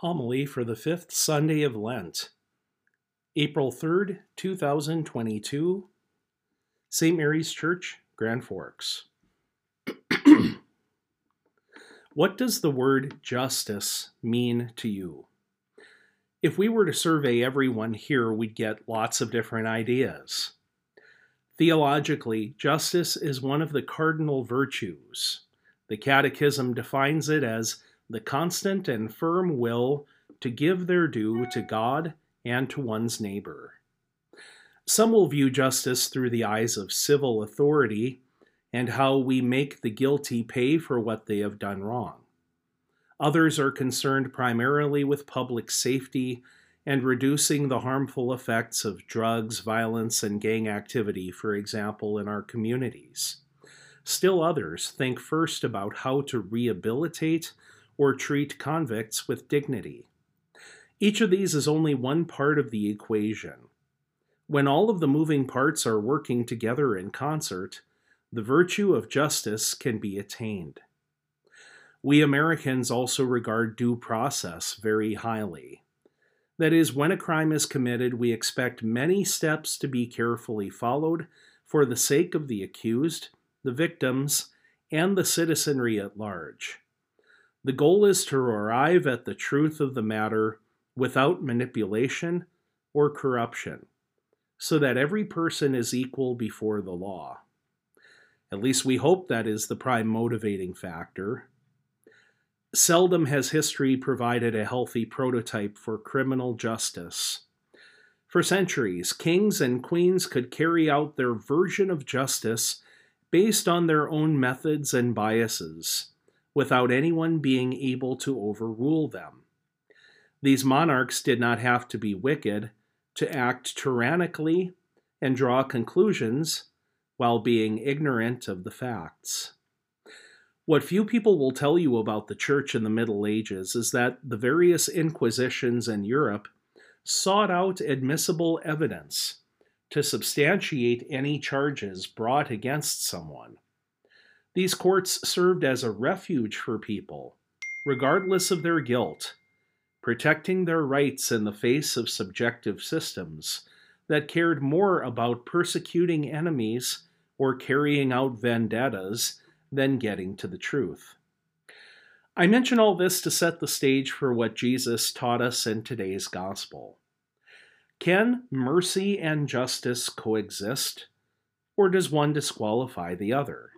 Homily for the fifth Sunday of Lent, April 3rd, 2022, St. Mary's Church, Grand Forks. what does the word justice mean to you? If we were to survey everyone here, we'd get lots of different ideas. Theologically, justice is one of the cardinal virtues. The Catechism defines it as the constant and firm will to give their due to God and to one's neighbor. Some will view justice through the eyes of civil authority and how we make the guilty pay for what they have done wrong. Others are concerned primarily with public safety and reducing the harmful effects of drugs, violence, and gang activity, for example, in our communities. Still others think first about how to rehabilitate or treat convicts with dignity. Each of these is only one part of the equation. When all of the moving parts are working together in concert, the virtue of justice can be attained. We Americans also regard due process very highly. That is, when a crime is committed, we expect many steps to be carefully followed for the sake of the accused, the victims, and the citizenry at large. The goal is to arrive at the truth of the matter without manipulation or corruption, so that every person is equal before the law. At least we hope that is the prime motivating factor. Seldom has history provided a healthy prototype for criminal justice. For centuries, kings and queens could carry out their version of justice based on their own methods and biases without anyone being able to overrule them. These monarchs did not have to be wicked to act tyrannically and draw conclusions while being ignorant of the facts. What few people will tell you about the church in the Middle Ages is that the various inquisitions in Europe sought out admissible evidence to substantiate any charges brought against someone. These courts served as a refuge for people, regardless of their guilt, protecting their rights in the face of subjective systems that cared more about persecuting enemies or carrying out vendettas than getting to the truth. I mention all this to set the stage for what Jesus taught us in today's gospel. Can mercy and justice coexist, or does one disqualify the other?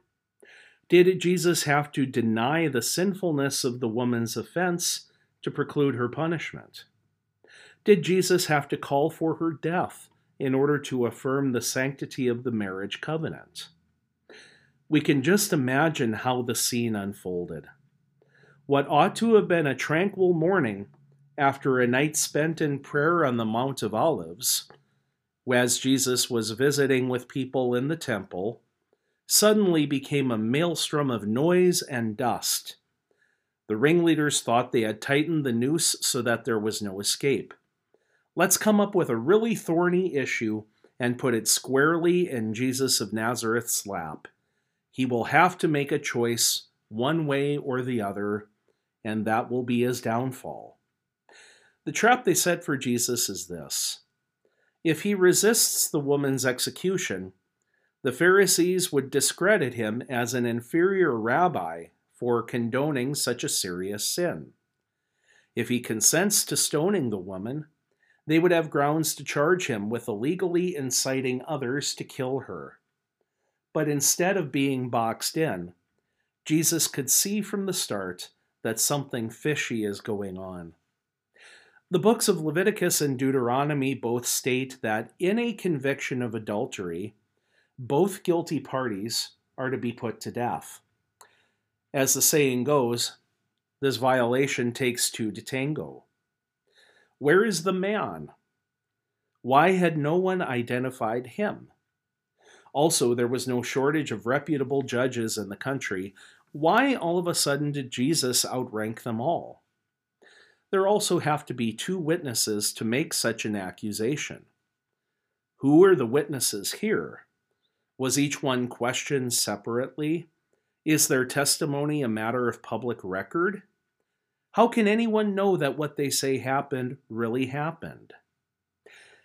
Did Jesus have to deny the sinfulness of the woman's offense to preclude her punishment? Did Jesus have to call for her death in order to affirm the sanctity of the marriage covenant? We can just imagine how the scene unfolded. What ought to have been a tranquil morning after a night spent in prayer on the Mount of Olives, as Jesus was visiting with people in the temple, suddenly became a maelstrom of noise and dust. The ringleaders thought they had tightened the noose so that there was no escape. Let's come up with a really thorny issue and put it squarely in Jesus of Nazareth's lap. He will have to make a choice one way or the other, and that will be his downfall. The trap they set for Jesus is this if he resists the woman's execution, the Pharisees would discredit him as an inferior rabbi for condoning such a serious sin. If he consents to stoning the woman, they would have grounds to charge him with illegally inciting others to kill her. But instead of being boxed in, Jesus could see from the start that something fishy is going on. The books of Leviticus and Deuteronomy both state that in a conviction of adultery, both guilty parties are to be put to death. As the saying goes, this violation takes two to tango. Where is the man? Why had no one identified him? Also, there was no shortage of reputable judges in the country. Why all of a sudden did Jesus outrank them all? There also have to be two witnesses to make such an accusation. Who are the witnesses here? Was each one questioned separately? Is their testimony a matter of public record? How can anyone know that what they say happened really happened?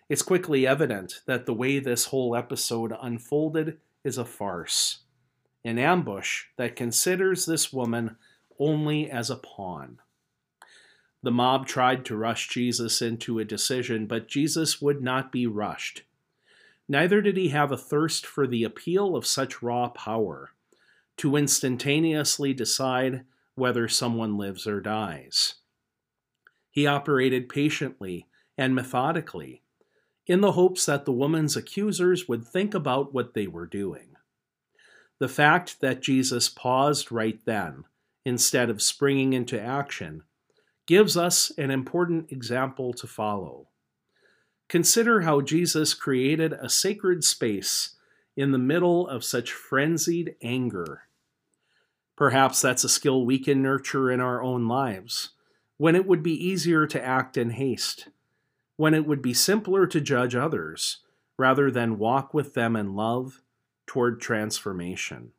It's quickly evident that the way this whole episode unfolded is a farce, an ambush that considers this woman only as a pawn. The mob tried to rush Jesus into a decision, but Jesus would not be rushed. Neither did he have a thirst for the appeal of such raw power to instantaneously decide whether someone lives or dies. He operated patiently and methodically in the hopes that the woman's accusers would think about what they were doing. The fact that Jesus paused right then, instead of springing into action, gives us an important example to follow. Consider how Jesus created a sacred space in the middle of such frenzied anger. Perhaps that's a skill we can nurture in our own lives, when it would be easier to act in haste when it would be simpler to judge others rather than walk with them in love toward transformation.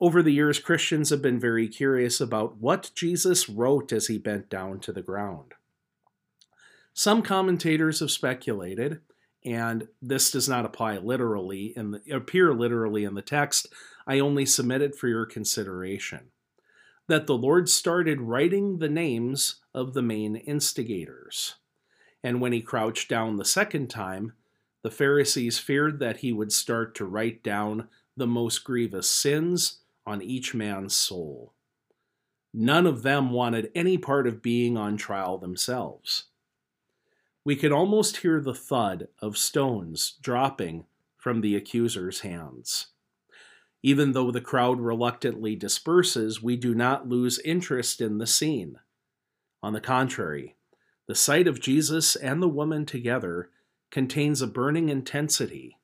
Over the years, Christians have been very curious about what Jesus wrote as he bent down to the ground. Some commentators have speculated, and this does not apply literally in the, appear literally in the text. I only submit it for your consideration. That the Lord started writing the names of the main instigators and when he crouched down the second time, the Pharisees feared that he would start to write down the most grievous sins on each man's soul. None of them wanted any part of being on trial themselves. We could almost hear the thud of stones dropping from the accuser's hands. Even though the crowd reluctantly disperses, we do not lose interest in the scene. On the contrary, the sight of Jesus and the woman together contains a burning intensity.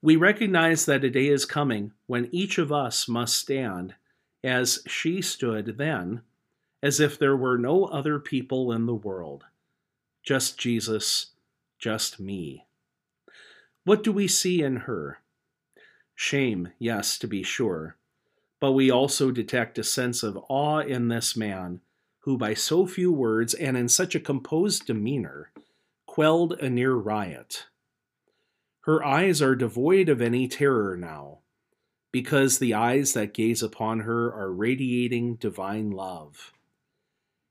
We recognize that a day is coming when each of us must stand as she stood then, as if there were no other people in the world, just Jesus, just me. What do we see in her? Shame, yes, to be sure, but we also detect a sense of awe in this man who by so few words and in such a composed demeanor quelled a near riot. Her eyes are devoid of any terror now, because the eyes that gaze upon her are radiating divine love.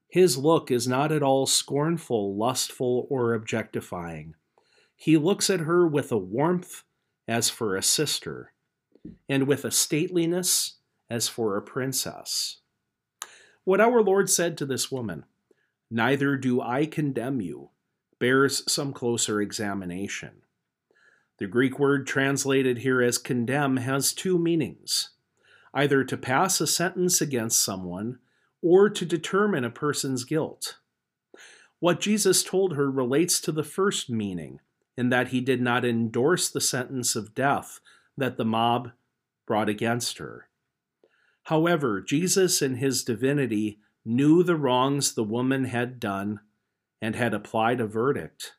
His look is not at all scornful, lustful, or objectifying. He looks at her with a warmth as for a sister, and with a stateliness as for a princess what our Lord said to this woman, Neither do I condemn you, bears some closer examination. The Greek word translated here as condemn has two meanings either to pass a sentence against someone or to determine a person's guilt. What Jesus told her relates to the first meaning, in that he did not endorse the sentence of death that the mob brought against her. However, Jesus in his divinity knew the wrongs the woman had done and had applied a verdict.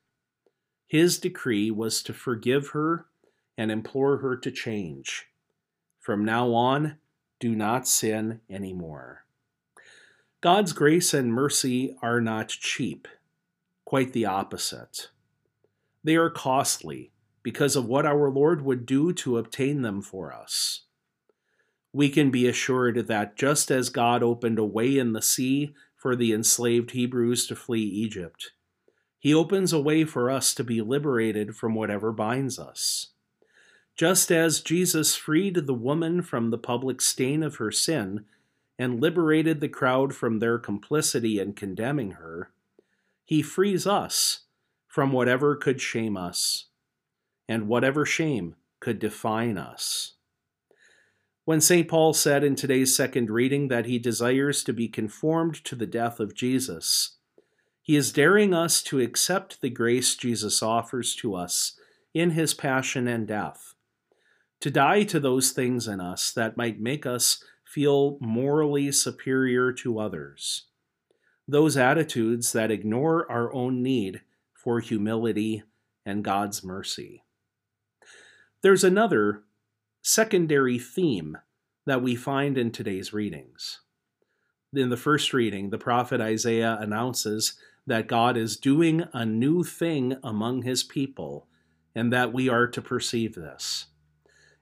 His decree was to forgive her and implore her to change. From now on, do not sin anymore. God's grace and mercy are not cheap, quite the opposite. They are costly because of what our Lord would do to obtain them for us we can be assured that just as God opened a way in the sea for the enslaved Hebrews to flee Egypt, he opens a way for us to be liberated from whatever binds us. Just as Jesus freed the woman from the public stain of her sin and liberated the crowd from their complicity in condemning her, he frees us from whatever could shame us and whatever shame could define us. When St. Paul said in today's second reading that he desires to be conformed to the death of Jesus, he is daring us to accept the grace Jesus offers to us in his passion and death, to die to those things in us that might make us feel morally superior to others, those attitudes that ignore our own need for humility and God's mercy. There's another secondary theme that we find in today's readings. in the first reading, the prophet Isaiah announces that God is doing a new thing among his people and that we are to perceive this.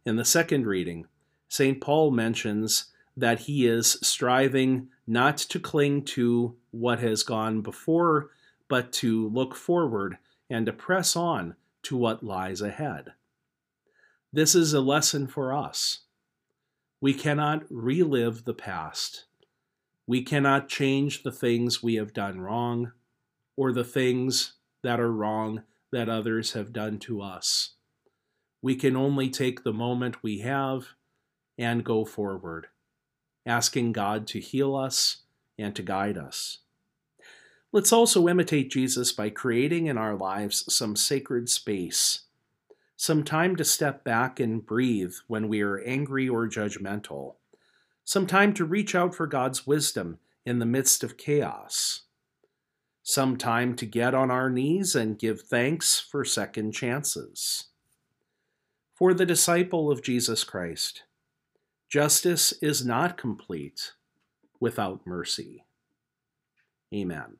In the second reading, St. Paul mentions that he is striving not to cling to what has gone before, but to look forward and to press on to what lies ahead. This is a lesson for us. We cannot relive the past. We cannot change the things we have done wrong or the things that are wrong that others have done to us. We can only take the moment we have and go forward, asking God to heal us and to guide us. Let's also imitate Jesus by creating in our lives some sacred space, some time to step back and breathe when we are angry or judgmental, some time to reach out for God's wisdom in the midst of chaos, some time to get on our knees and give thanks for second chances. For the disciple of Jesus Christ, justice is not complete without mercy. Amen.